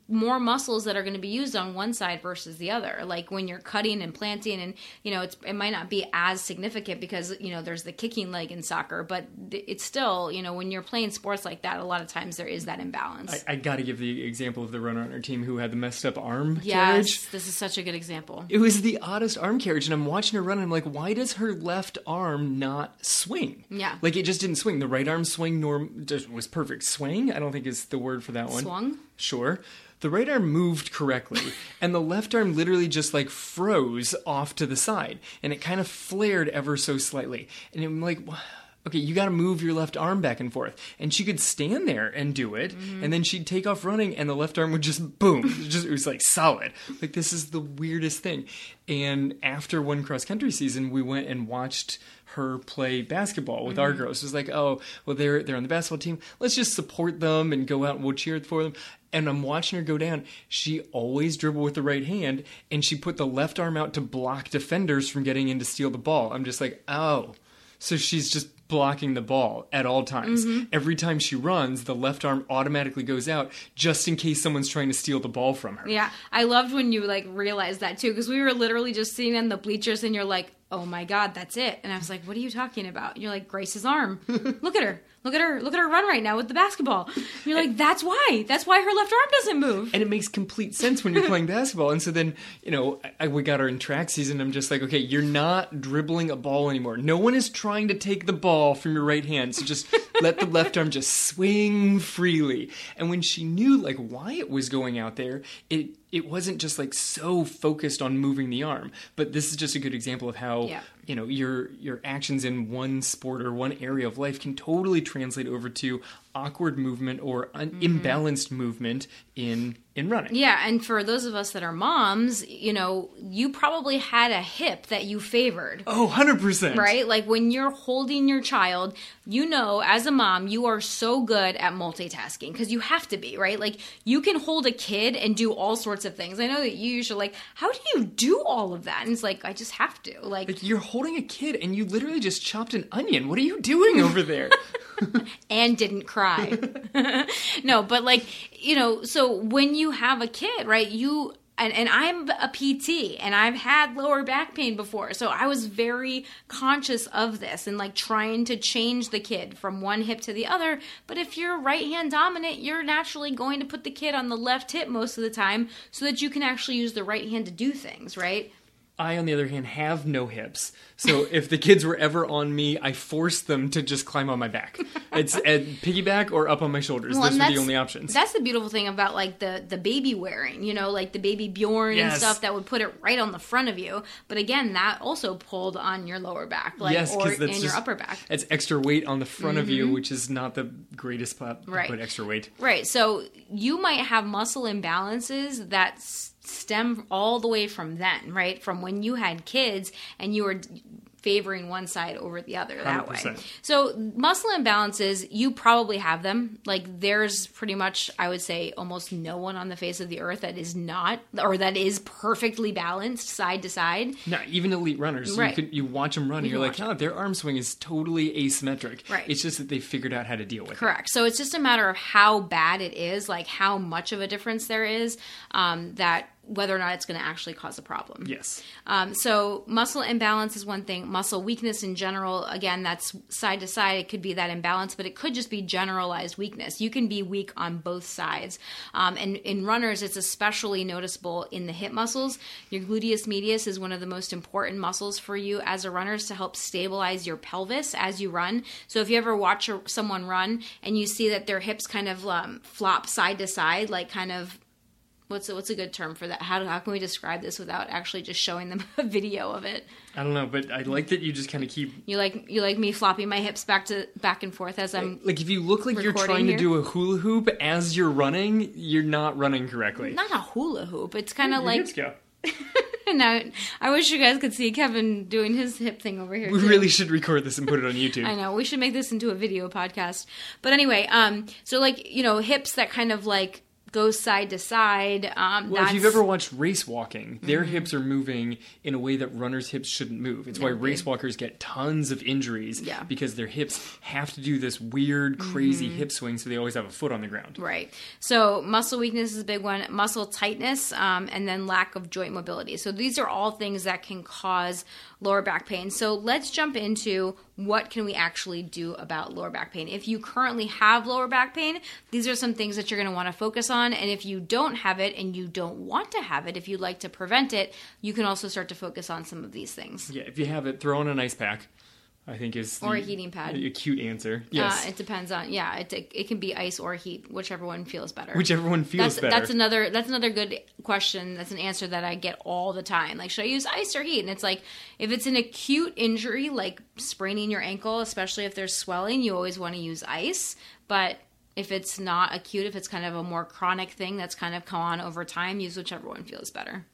more muscles that are going to be used on one side versus the other like when you're cutting and planting and you know it's, it might not be as significant because you know there's the kicking leg in soccer but it's still you know when you're playing sports like that a lot of times there is that imbalance I, I got to give the example of the runner on our team who had the messed up arm yes carriage. this is such a good example It was the oddest arm carriage, and I'm watching her run, and I'm like, why does her left arm not swing? Yeah. like it just didn't swing. The right arm swing norm just was perfect. Swing, I don't think is the word for that one. Swung? Sure. The right arm moved correctly, and the left arm literally just like froze off to the side, and it kind of flared ever so slightly. And I'm like, okay, you got to move your left arm back and forth. And she could stand there and do it, mm-hmm. and then she'd take off running, and the left arm would just boom, it just it was like solid. Like this is the weirdest thing. And after one cross country season, we went and watched her play basketball with our mm-hmm. girls. It was like, oh, well, they're they're on the basketball team. Let's just support them and go out and we'll cheer for them. And I'm watching her go down. She always dribbled with the right hand, and she put the left arm out to block defenders from getting in to steal the ball. I'm just like, oh, so she's just blocking the ball at all times. Mm-hmm. Every time she runs, the left arm automatically goes out just in case someone's trying to steal the ball from her. Yeah, I loved when you like realized that too because we were literally just sitting in the bleachers and you're like, "Oh my god, that's it!" And I was like, "What are you talking about?" And you're like, "Grace's arm. look at her. Look at her. Look at her run right now with the basketball." And you're like, "That's why. That's why her left arm doesn't move." and it makes complete sense when you're playing basketball. And so then, you know, I, we got her in track season. I'm just like, okay, you're not dribbling a ball anymore. No one is trying to take the ball from your right hand. So just let the left arm just swing freely. And when she knew like why it was going out there, it it wasn't just like so focused on moving the arm. But this is just a good example of how Yeah. You know your your actions in one sport or one area of life can totally translate over to awkward movement or un- mm-hmm. imbalanced movement in in running. Yeah, and for those of us that are moms, you know, you probably had a hip that you favored. Oh, 100%. right? Like when you're holding your child, you know, as a mom, you are so good at multitasking because you have to be, right? Like you can hold a kid and do all sorts of things. I know that you usually like, how do you do all of that? And it's like, I just have to. Like, Like you're holding a kid and you literally just chopped an onion. What are you doing over there? and didn't cry. no, but like, you know, so when you have a kid, right, you and, and I'm a PT and I've had lower back pain before. So I was very conscious of this and like trying to change the kid from one hip to the other. But if you're right hand dominant, you're naturally going to put the kid on the left hip most of the time so that you can actually use the right hand to do things, right? I, on the other hand, have no hips. So if the kids were ever on me, I force them to just climb on my back. It's at piggyback or up on my shoulders. Well, Those are the that's- only options. That's the beautiful thing about like the the baby wearing, you know, like the baby Bjorn and stuff that would put it right on the front of you. But again, that also pulled on your lower back, like yes, or in that's your just upper back. Mm-hmm. It's extra weight on the front of you, which is not the greatest spot to Right. put extra weight. Right. So you might have muscle imbalances that s- stem all the way from then, right? From when you had kids and you were favoring one side over the other that way. 100%. So muscle imbalances, you probably have them. Like there's pretty much I would say almost no one on the face of the earth that is not or that is perfectly balanced side to side. No, even elite runners, Right. you could you watch them run, and You you're can like, oh, their arm swing is totally asymmetric. Right. It's just that they figured out how to deal with it. Correct. So it's just a matter of how bad it is, like how much of a difference there is. Um, that whether or not it's going to actually cause a problem. Yes. Um, so muscle imbalance is one thing. Muscle weakness in general, again, that's side to side. It could be that imbalance, but it could just be generalized weakness. You can be weak on both sides. Um, and in runners, it's especially noticeable in the hip muscles. Your gluteus medius is one of the most important muscles for you as a runner to help stabilize your pelvis as you run. So if you ever watch a, someone run and you see that their hips kind of um, flop side to side, like kind of what's a, what's a good term for that? How, how can we describe this without actually just showing them a video of it? I don't know, but I like that you just kind of keep You like you like me flopping my hips back to back and forth as I'm like if you look like you're trying here? to do a hula hoop as you're running, you're not running correctly. not a hula hoop. It's kind of like hips go. now. I wish you guys could see Kevin doing his hip thing over here. We too. really should record this and put it on YouTube. I know we should make this into a video podcast. But anyway, um, so like you know hips that kind of like go side to side. Um, Well, if you've ever watched race walking, their Mm-hmm. hips are moving in a way that runners' hips shouldn't move. It's why No, race walkers get tons of injuries Yeah. because their hips have to do this weird, crazy Mm-hmm. hip swing, so they always have a foot on the ground. Right. So muscle weakness is a big one, muscle tightness, um, and then lack of joint mobility. So these are all things that can cause lower back pain. So let's jump into what can we actually do about lower back pain. If you currently have lower back pain, these are some things that you're going to want to focus on. And if you don't have it and you don't want to have it, if you'd like to prevent it, you can also start to focus on some of these things. Yeah, if you have it, throw on an ice pack. I think is Or a heating pad. A cute answer. Yes, Uh, it depends on yeah. It, it can be ice or heat, whichever one feels better. whichever one feels that's better. that's another that's another good question. That's an answer that I get all the time. Like, should I use ice or heat? And it's like, if it's an acute injury, like spraining your ankle, especially if there's swelling, you always want to use ice. But if it's not acute, if it's kind of a more chronic thing that's kind of come on over time, use whichever one feels better.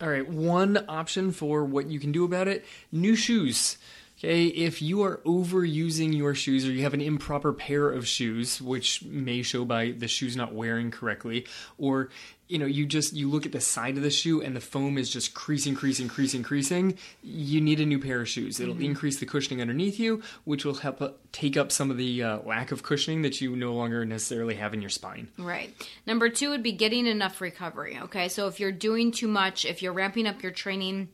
All right, one option for what you can do about it new shoes. Okay, if you are overusing your shoes or you have an improper pair of shoes, which may show by the shoes not wearing correctly, or you know, you just you look at the side of the shoe and the foam is just creasing, creasing, creasing, creasing, you need a new pair of shoes. It'll increase the cushioning underneath you, which will help uh, take up some of the uh, lack of cushioning that you no longer necessarily have in your spine. Right. Number two would be getting enough recovery. Okay. So if you're doing too much, if you're ramping up your training,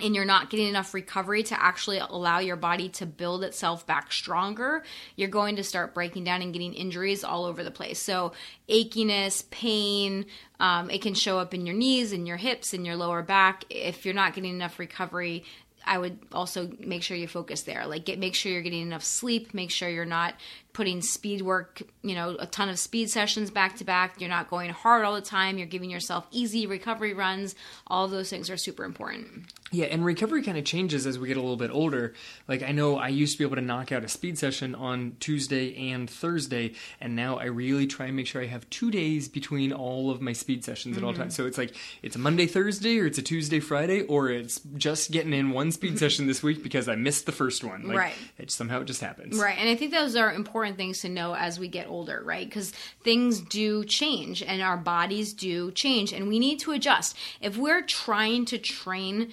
and you're not getting enough recovery to actually allow your body to build itself back stronger, you're going to start breaking down and getting injuries all over the place. So, achiness, pain, um, it can show up in your knees, and your hips, and your lower back. If you're not getting enough recovery, I would also make sure you focus there. Like get make sure you're getting enough sleep, make sure you're not putting speed work, you know, a ton of speed sessions back to back. You're not going hard all the time. You're giving yourself easy recovery runs. All those things are super important. Yeah, and recovery kind of changes as we get a little bit older. Like I know I used to be able to knock out a speed session on Tuesday and Thursday, and now I really try and make sure I have two days between all of my speed sessions at all mm-hmm. times. So it's like it's a Monday, Thursday, or it's a Tuesday, Friday, or it's just getting in one speed session this week because I missed the first one. Like, Right. It somehow it just happens. Right. And I think those are important things to know as we get older, right? Because things do change and our bodies do change and we need to adjust. If we're trying to train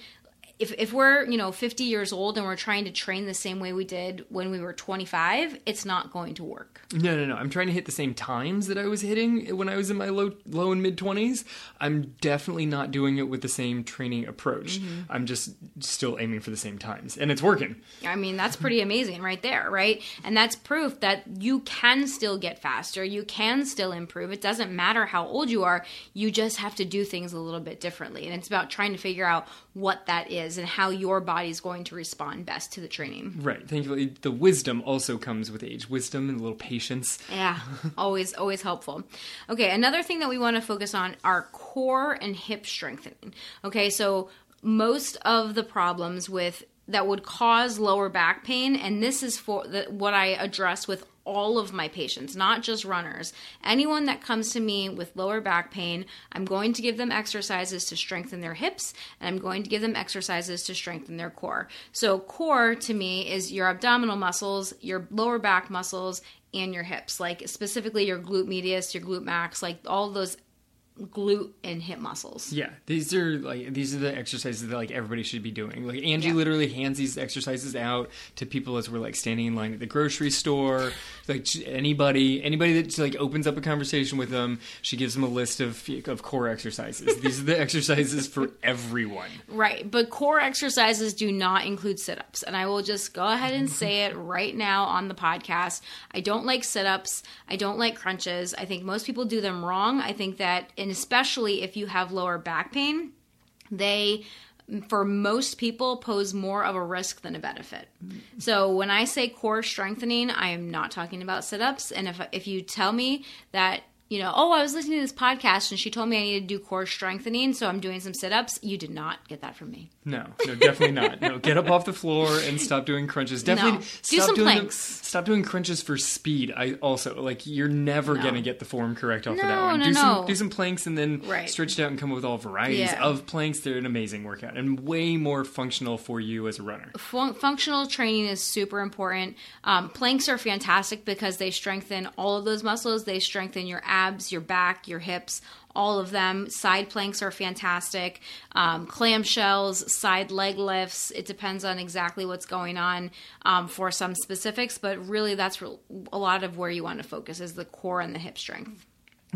if, if we're you know 50 years old and we're trying to train the same way we did when we were 25 it's not going to work No, no, no. I'm trying to hit the same times that I was hitting when I was in my low, low and mid 20s. I'm definitely not doing it with the same training approach. Mm-hmm. I'm just still aiming for the same times, and it's working. I mean, that's pretty amazing right there, right? And that's proof that you can still get faster. You can still improve. It doesn't matter how old you are. You just have to do things a little bit differently. And it's about trying to figure out what that is and how your body is going to respond best to the training. Right. Thankfully, the wisdom also comes with age. Wisdom and a little patience. Yeah, always, always helpful. Okay, another thing that we want to focus on are core and hip strengthening. Okay, so most of the problems with that would cause lower back pain, and this is for the, what I address with all of my patients, not just runners. Anyone that comes to me with lower back pain, I'm going to give them exercises to strengthen their hips, and I'm going to give them exercises to strengthen their core. So, core to me is your abdominal muscles, your lower back muscles, and your hips, like specifically your glute medius, your glute max, like all those glute and hip muscles. Yeah, these are like these are the exercises that like everybody should be doing. Like Angie Yeah. literally hands these exercises out to people as we're like standing in line at the grocery store. Like anybody, anybody that like opens up a conversation with them, she gives them a list of of core exercises. these are the exercises for everyone. Right, but core exercises do not include sit ups. And I will just go ahead and say it right now on the podcast. I don't like sit ups. I don't like crunches. I think most people do them wrong. I think that, and especially if you have lower back pain, they for most people pose more of a risk than a benefit. So when I say core strengthening, I am not talking about sit-ups and if if you tell me that you know, oh, I was listening to this podcast and she told me I need to do core strengthening, so I'm doing some sit ups. You did not get that from me. No, no, definitely not. No, get up off the floor and stop doing crunches. Definitely No. Do stop some doing planks. stop doing crunches for speed. I also like you're never No. gonna get the form correct off of that No, one. no, do some no. do some planks and then Right. stretch it out and come up with all varieties Yeah. of planks. They're an amazing workout and way more functional for you as a runner. Fun- functional training is super important. Um, planks are fantastic because they strengthen all of those muscles. They strengthen your abs, your back, your hips, all of them. Side planks are fantastic. Um, clamshells, side leg lifts. It depends on exactly what's going on um, for some specifics, but really that's a lot of where you want to focus is the core and the hip strength.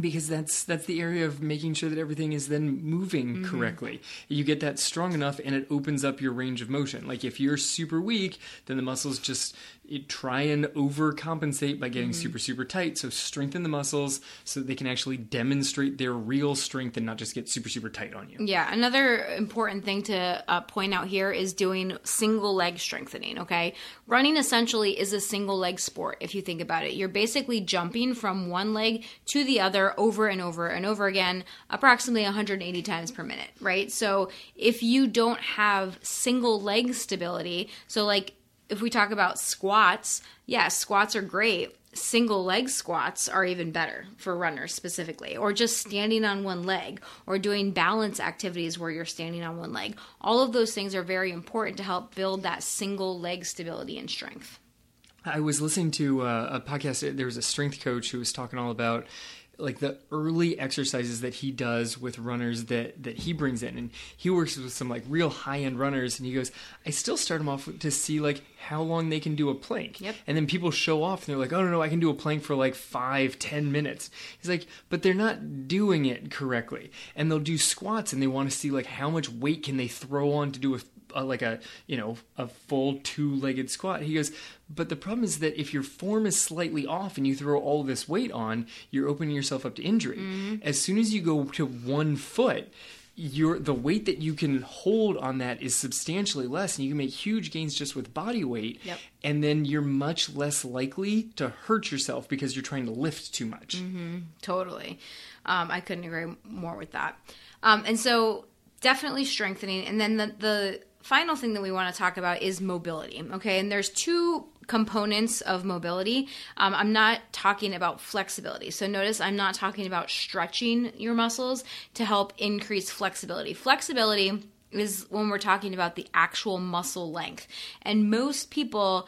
because that's that's the area of making sure that everything is then moving Mm-hmm. correctly. You get that strong enough, and it opens up your range of motion. Like if you're super weak, then the muscles just it, try and overcompensate by Mm-hmm. getting super super tight. So strengthen the muscles so that they can actually demonstrate their real strength and not just get super super tight on you. Yeah, another important thing to uh, point out here is doing single leg strengthening, okay? Running essentially is a single leg sport if you think about it. You're basically jumping from one leg to the other over and over and over again, approximately 180 times per minute, right? So if you don't have single leg stability, so like if we talk about squats, yeah, squats are great. Single leg squats are even better for runners specifically, or just standing on one leg, or doing balance activities where you're standing on one leg. All of those things are very important to help build that single leg stability and strength. I was listening to uh, a podcast. There was a strength coach who was talking all about like the early exercises that he does with runners that that he brings in, and he works with some like real high end runners, and he goes, I still start them off to see like how long they can do a plank, Yep. and then people show off, and they're like, oh no no, I can do a plank for like five ten minutes. He's like, but they're not doing it correctly, and they'll do squats, and they want to see like how much weight can they throw on to do a a, like a you know a full two-legged squat he goes but the problem is that if your form is slightly off and you throw all this weight on you're opening yourself up to injury as soon as you go to one foot your the weight that you can hold on that is substantially less and you can make huge gains just with body weight Yep. and then you're much less likely to hurt yourself because you're trying to lift too much Totally. Um, I couldn't agree more with that. Um, and so definitely strengthening. And then the, the final thing that we want to talk about is mobility. Okay. And there's two components of mobility. Um, I'm not talking about flexibility. So notice I'm not talking about stretching your muscles to help increase flexibility. Flexibility is when we're talking about the actual muscle length. And most people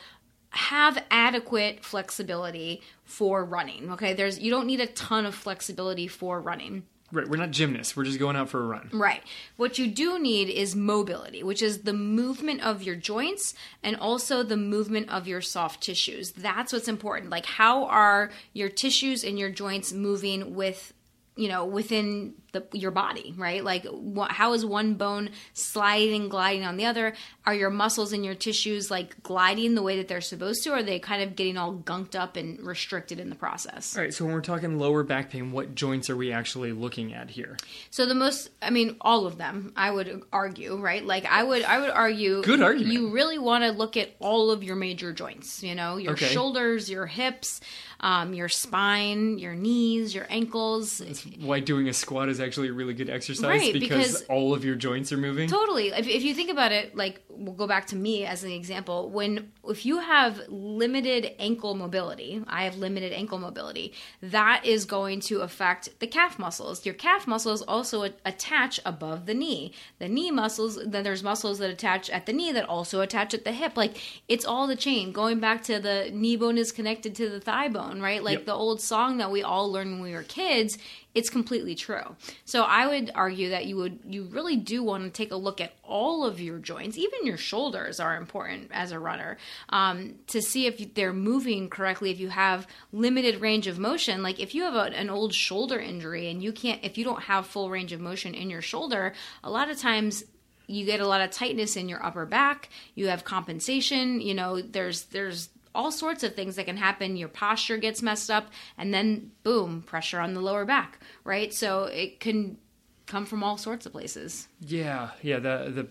have adequate flexibility for running. Okay, there's you don't need a ton of flexibility for running. Right we're not gymnasts we're just going out for a run Right. What you do need is mobility, which is the movement of your joints and also the movement of your soft tissues. That's what's important. Like how are your tissues and your joints moving with you know within the, your body right like how is one bone sliding gliding on the other are your muscles and your tissues like gliding the way that they're supposed to or are they kind of getting all gunked up and restricted in the process all right so when we're talking lower back pain what joints are we actually looking at here So the most, I mean, all of them. I would argue, right? Like I would, I would argue. Good argument. You really want to look at all of your major joints. You know, your Okay. shoulders, your hips, um, your spine, your knees, your ankles. why doing a squat is actually a really good exercise Right, because, because- all of your joints are moving. Totally. If, if you think about it, like we'll go back to me as an example. When if you have limited ankle mobility, I have limited ankle mobility. That is going to affect the calf muscles. Your calf muscles also attach above the knee. The knee muscles. Then there's muscles that attach at the knee that also attach at the hip. Like it's all the chain. Going back to the knee bone is connected to the thigh bone, right? Like Yep. the old song that we all learned when we were kids it's completely true. So I would argue that you would you really do want to take a look at all of your joints, even your shoulders are important as a runner um, to see if they're moving correctly. If you have limited range of motion, like if you have a, an old shoulder injury and you can't, if you don't have full range of motion in your shoulder, a lot of times you get a lot of tightness in your upper back. You have compensation. You know, there's there's all sorts of things that can happen. Your posture gets messed up, and then boom, pressure on the lower back, right? So it can come from all sorts of places. Yeah, yeah. The the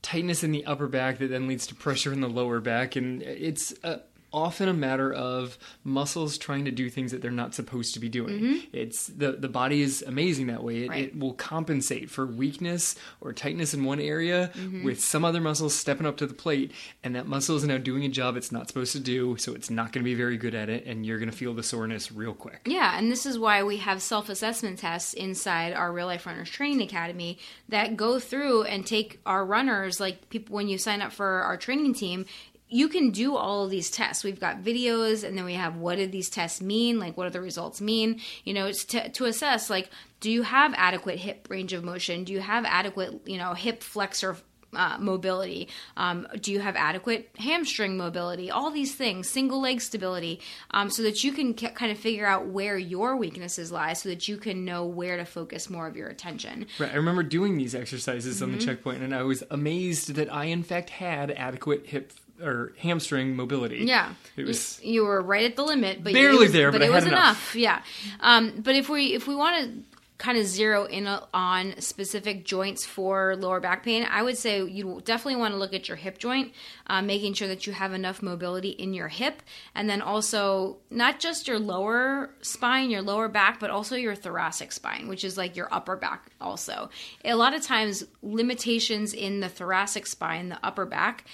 tightness in the upper back that then leads to pressure in the lower back, and it's. Uh, often a matter of muscles trying to do things that they're not supposed to be doing. Mm-hmm. It's the the body is amazing that way. It, right. it, will compensate for weakness or tightness in one area mm-hmm. with some other muscles stepping up to the plate, and that muscle is now doing a job it's not supposed to do. So it's not going to be very good at it, and you're going to feel the soreness real quick. Yeah, and this is why we have self assessment tests inside our Real Life Runners Training Academy that go through and take our runners like people when you sign up for our training team you can do all of these tests. We've got videos, and then we have what did these tests mean? Like, what do the results mean? You know, it's to, to assess, like, do you have adequate hip range of motion? Do you have adequate, you know, hip flexor uh, mobility? Um, do you have adequate hamstring mobility? All these things, single leg stability, um, so that you can kind of figure out where your weaknesses lie, so that you can know where to focus more of your attention. Right. I remember doing these exercises mm-hmm. on the mm-hmm. checkpoint, and I was amazed that I, in fact, had adequate hip or hamstring mobility. Yeah, it was. You, you were right at the limit, but barely was, there, but, but it was enough. enough. Yeah, um, but if we if we want to kind of zero in on specific joints for lower back pain, I would say you definitely want to look at your hip joint, uh, making sure that you have enough mobility in your hip, and then also not just your lower spine, your lower back, but also your thoracic spine, which is like your upper back also. A lot of times, limitations in the thoracic spine, the upper back,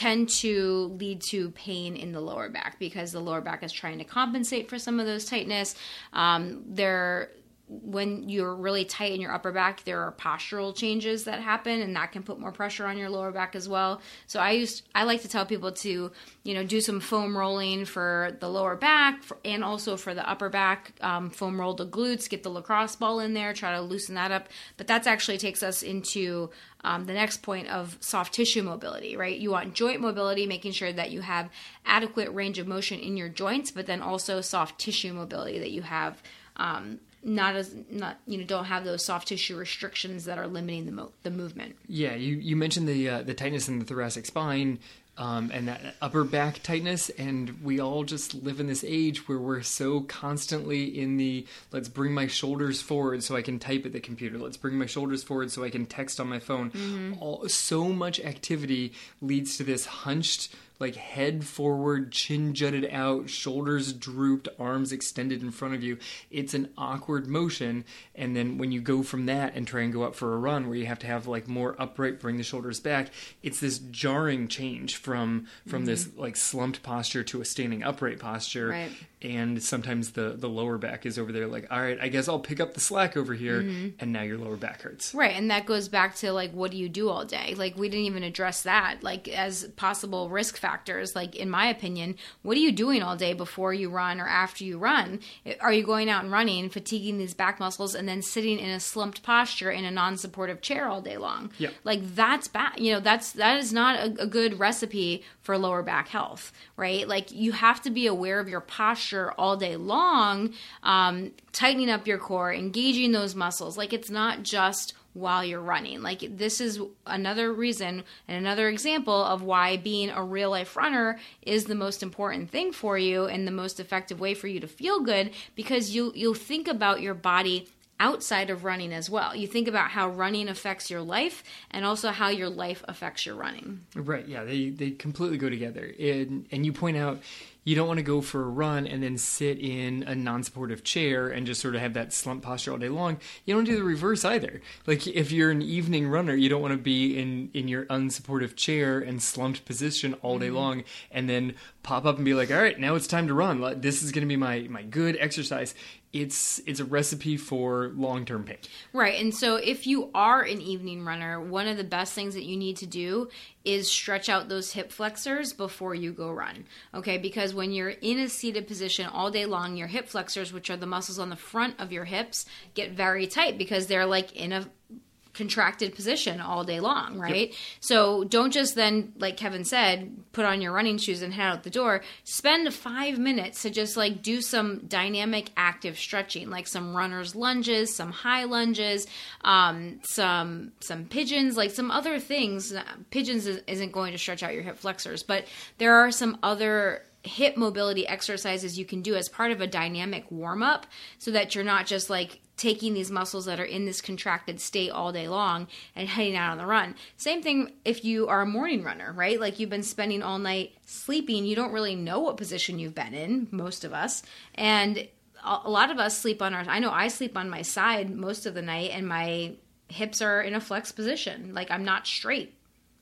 tend to lead to pain in the lower back because the lower back is trying to compensate for some of those tightness. Um, there when you're really tight in your upper back, there are postural changes that happen, and that can put more pressure on your lower back as well. So I used I like to tell people to you know do some foam rolling for the lower back for, and also for the upper back. Um, foam roll the glutes, get the lacrosse ball in there, try to loosen that up. But that actually takes us into um, the next point of soft tissue mobility, right? You want joint mobility, making sure that you have adequate range of motion in your joints, but then also soft tissue mobility that you have. Um, not as not you know don't have those soft tissue restrictions that are limiting the mo- the movement. Yeah, you you mentioned the uh, the tightness in the thoracic spine. Um, and that upper back tightness, and we all just live in this age where we're so constantly in the let's bring my shoulders forward so I can type at the computer. Let's bring my shoulders forward so I can text on my phone. Mm-hmm. All, so much activity leads to this hunched like head forward, chin jutted out, shoulders drooped, arms extended in front of you. It's an awkward motion. And then when you go from that and try and go up for a run where you have to have like more upright, bring the shoulders back, it's this jarring change from from mm-hmm. this like slumped posture to a standing upright posture. Right and sometimes the the lower back is over there like all right i guess i'll pick up the slack over here mm-hmm. and now your lower back hurts right and that goes back to like what do you do all day like we didn't even address that like as possible risk factors like in my opinion what are you doing all day before you run or after you run? Are you going out and running fatiguing these back muscles and then sitting in a slumped posture in a non-supportive chair all day long? Yeah. Like that's bad you know that's that is not a, a good recipe for lower back health right? Like you have to be aware of your posture posture all day long, um, tightening up your core, engaging those muscles. Like it's not just while you're running. Like this is another reason and another example of why being a real life runner is the most important thing for you and the most effective way for you to feel good because you you'll think about your body outside of running as well. You think about how running affects your life and also how your life affects your running. Right, yeah, they they completely go together. And and you point out you don't want to go for a run and then sit in a non-supportive chair and just sort of have that slump posture all day long. You don't do the reverse either. Like if you're an evening runner, you don't want to be in in your unsupportive chair and slumped position all day mm-hmm. long and then pop up and be like, "All right, now it's time to run. This is going to be my my good exercise." It's it's a recipe for long-term pain. Right. And so if you are an evening runner, one of the best things that you need to do is stretch out those hip flexors before you go run. Okay, because when you're in a seated position all day long, your hip flexors, which are the muscles on the front of your hips, get very tight because they're like in a contracted position all day long, right? Yep. So don't just then, like Kevin said, put on your running shoes and head out the door. Spend five minutes to just like do some dynamic active stretching, like some runner's lunges, some high lunges, um, some some pigeons, like some other things. Pigeons isn't going to stretch out your hip flexors, but there are some other hip mobility exercises you can do as part of a dynamic warm up so that you're not just like taking these muscles that are in this contracted state all day long and heading out on the run. Same thing if you are a morning runner, right? Like you've been spending all night sleeping, you don't really know what position you've been in, most of us. And a lot of us sleep on our I know I sleep on my side most of the night and my hips are in a flex position. Like I'm not straight.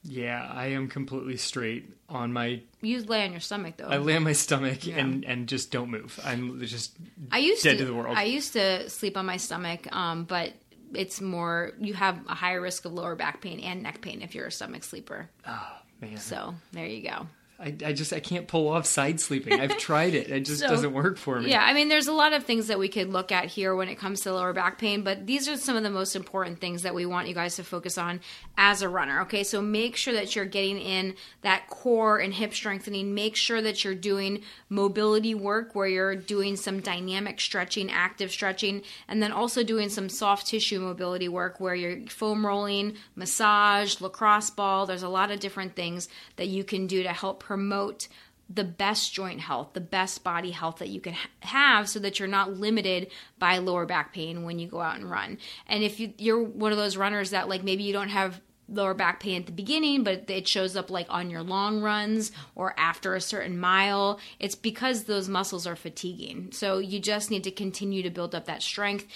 Yeah, I am completely straight on my. You lay on your stomach though. I lay on my stomach yeah. and and just don't move. I'm just. I used dead to, to the world. I used to sleep on my stomach, um, but it's more you have a higher risk of lower back pain and neck pain if you're a stomach sleeper. Oh man! So there you go. I, I just I can't pull off side sleeping. I've tried it. It just so, doesn't work for me. Yeah, I mean there's a lot of things that we could look at here when it comes to lower back pain, but these are some of the most important things that we want you guys to focus on as a runner. Okay? So make sure that you're getting in that core and hip strengthening. Make sure that you're doing mobility work where you're doing some dynamic stretching, active stretching, and then also doing some soft tissue mobility work where you're foam rolling, massage, lacrosse ball. There's a lot of different things that you can do to help promote the best joint health, the best body health that you can ha- have so that you're not limited by lower back pain when you go out and run. And if you, you're one of those runners that like maybe you don't have lower back pain at the beginning, but it shows up like on your long runs or after a certain mile. It's because those muscles are fatiguing. So you just need to continue to build up that strength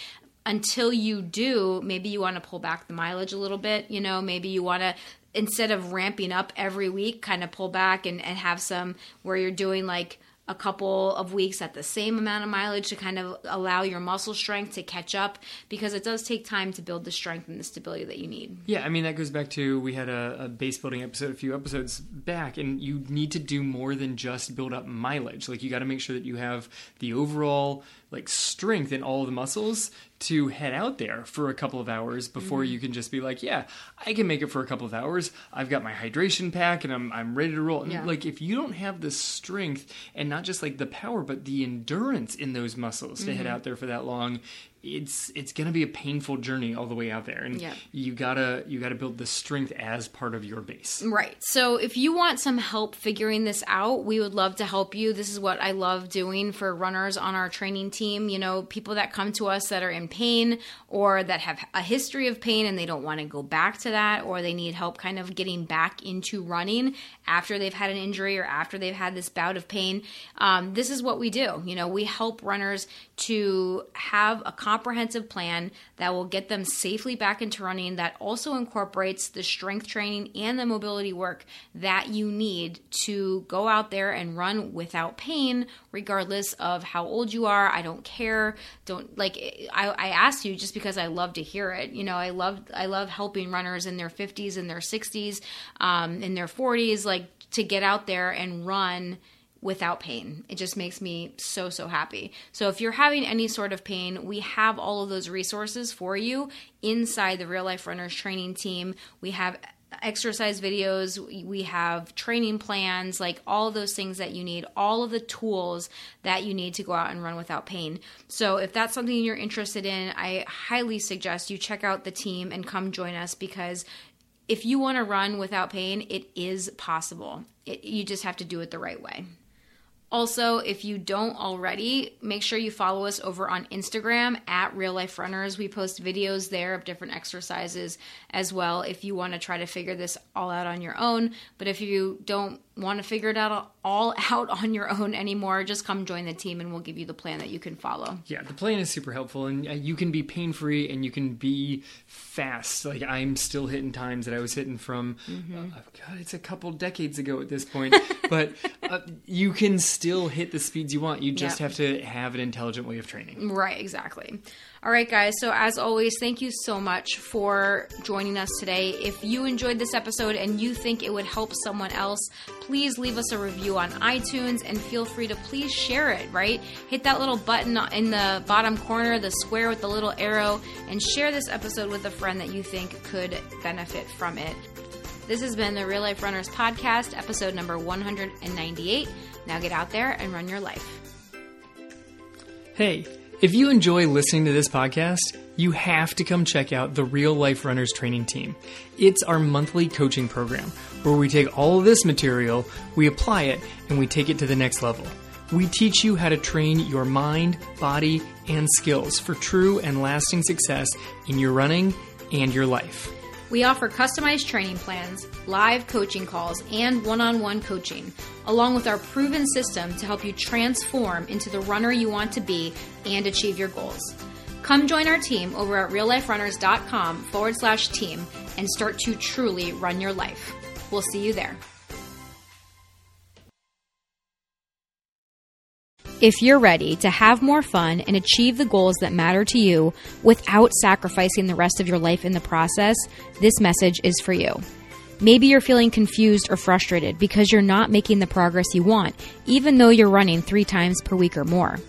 until you do. Maybe you want to pull back the mileage a little bit, you know, maybe you want to instead of ramping up every week, kind of pull back and, and have some where you're doing like a couple of weeks at the same amount of mileage to kind of allow your muscle strength to catch up because it does take time to build the strength and the stability that you need. Yeah, I mean, that goes back to we had a, a base building episode a few episodes back, and you need to do more than just build up mileage. Like, you got to make sure that you have the overall like strength in all the muscles to head out there for a couple of hours before mm-hmm. you can just be like, yeah, I can make it for a couple of hours. I've got my hydration pack and I'm I'm ready to roll. Yeah. like if you don't have the strength and not just like the power, but the endurance in those muscles mm-hmm. to head mm-hmm. out there for that long, it's it's going to be a painful journey all the way out there and yeah. you gotta you gotta build the strength as part of your base. Right. So if you want some help figuring this out we would love to help you. This is what i love doing for runners on our training team you know people that come to us that are in pain or that have a history of pain and they don't want to go back to that or they need help kind of getting back into running after they've had an injury or after they've had this bout of pain um, this is what we do. You know we help runners to have a comprehensive plan that will get them safely back into running that also incorporates the strength training and the mobility work that you need to go out there and run without pain regardless of how old you are. I don't care. Don't like i, I asked you just because i love to hear it. You know i love i love helping runners in their 50s and their 60s um, in their 40s like to get out there and run without pain. It just makes me so, so happy. So, if you're having any sort of pain, we have all of those resources for you inside the Real Life Runners training team. We have exercise videos, we have training plans, like all those things that you need, all of the tools that you need to go out and run without pain. So, if that's something you're interested in, I highly suggest you check out the team and come join us because if you want to run without pain, it is possible. It, you just have to do it the right way. Also, if you don't already, make sure you follow us over on Instagram at Real Life Runners. We post videos there of different exercises as well if you want to try to figure this all out on your own. But if you don't want to figure it out all out on your own anymore, just come join the team and we'll give you the plan that you can follow. Yeah, the plan is super helpful and uh, you can be pain free and you can be fast. Like I'm still hitting times that I was hitting from, mm-hmm. uh, God, it's a couple decades ago at this point, but uh, you can still hit the speeds you want. You just have to have an intelligent way of training. Right, exactly. All right, guys. So, as always, thank you so much for joining us today. If you enjoyed this episode and you think it would help someone else, please leave us a review on iTunes and feel free to please share it, right? Hit that little button in the bottom corner, the square with the little arrow, and share this episode with a friend that you think could benefit from it. This has been the Real Life Runners Podcast, episode number 198. Now get out there and run your life. Hey, if you enjoy listening to this podcast, you have to come check out the Real Life Runners Training Team. It's our monthly coaching program where we take all of this material, we apply it, and we take it to the next level. We teach you how to train your mind, body, and skills for true and lasting success in your running and your life. We offer customized training plans, live coaching calls, and one on one coaching, along with our proven system to help you transform into the runner you want to be and achieve your goals. Come join our team over at realliferunners.com forward slash team and start to truly run your life. We'll see you there. If you're ready to have more fun and achieve the goals that matter to you without sacrificing the rest of your life in the process, this message is for you. Maybe you're feeling confused or frustrated because you're not making the progress you want, even though you're running three times per week or more.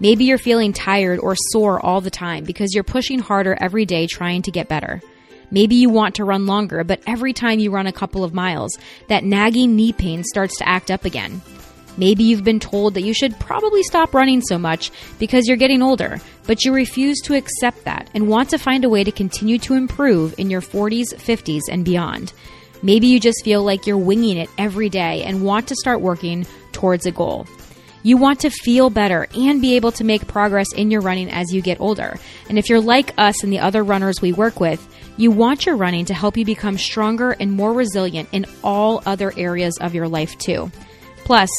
Maybe you're feeling tired or sore all the time because you're pushing harder every day trying to get better. Maybe you want to run longer, but every time you run a couple of miles, that nagging knee pain starts to act up again. Maybe you've been told that you should probably stop running so much because you're getting older, but you refuse to accept that and want to find a way to continue to improve in your 40s, 50s, and beyond. Maybe you just feel like you're winging it every day and want to start working towards a goal. You want to feel better and be able to make progress in your running as you get older. And if you're like us and the other runners we work with, you want your running to help you become stronger and more resilient in all other areas of your life too. Plus,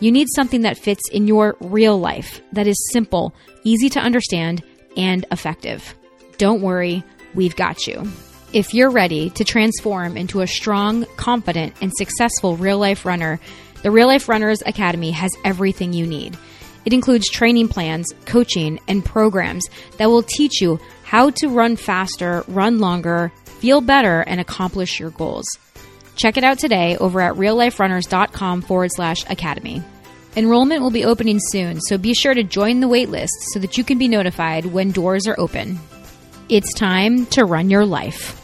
you need something that fits in your real life, that is simple, easy to understand, and effective. Don't worry, we've got you. If you're ready to transform into a strong, confident, and successful real life runner, the Real Life Runners Academy has everything you need. It includes training plans, coaching, and programs that will teach you how to run faster, run longer, feel better, and accomplish your goals. Check it out today over at realliferunners.com forward slash academy. Enrollment will be opening soon, so be sure to join the waitlist so that you can be notified when doors are open. It's time to run your life.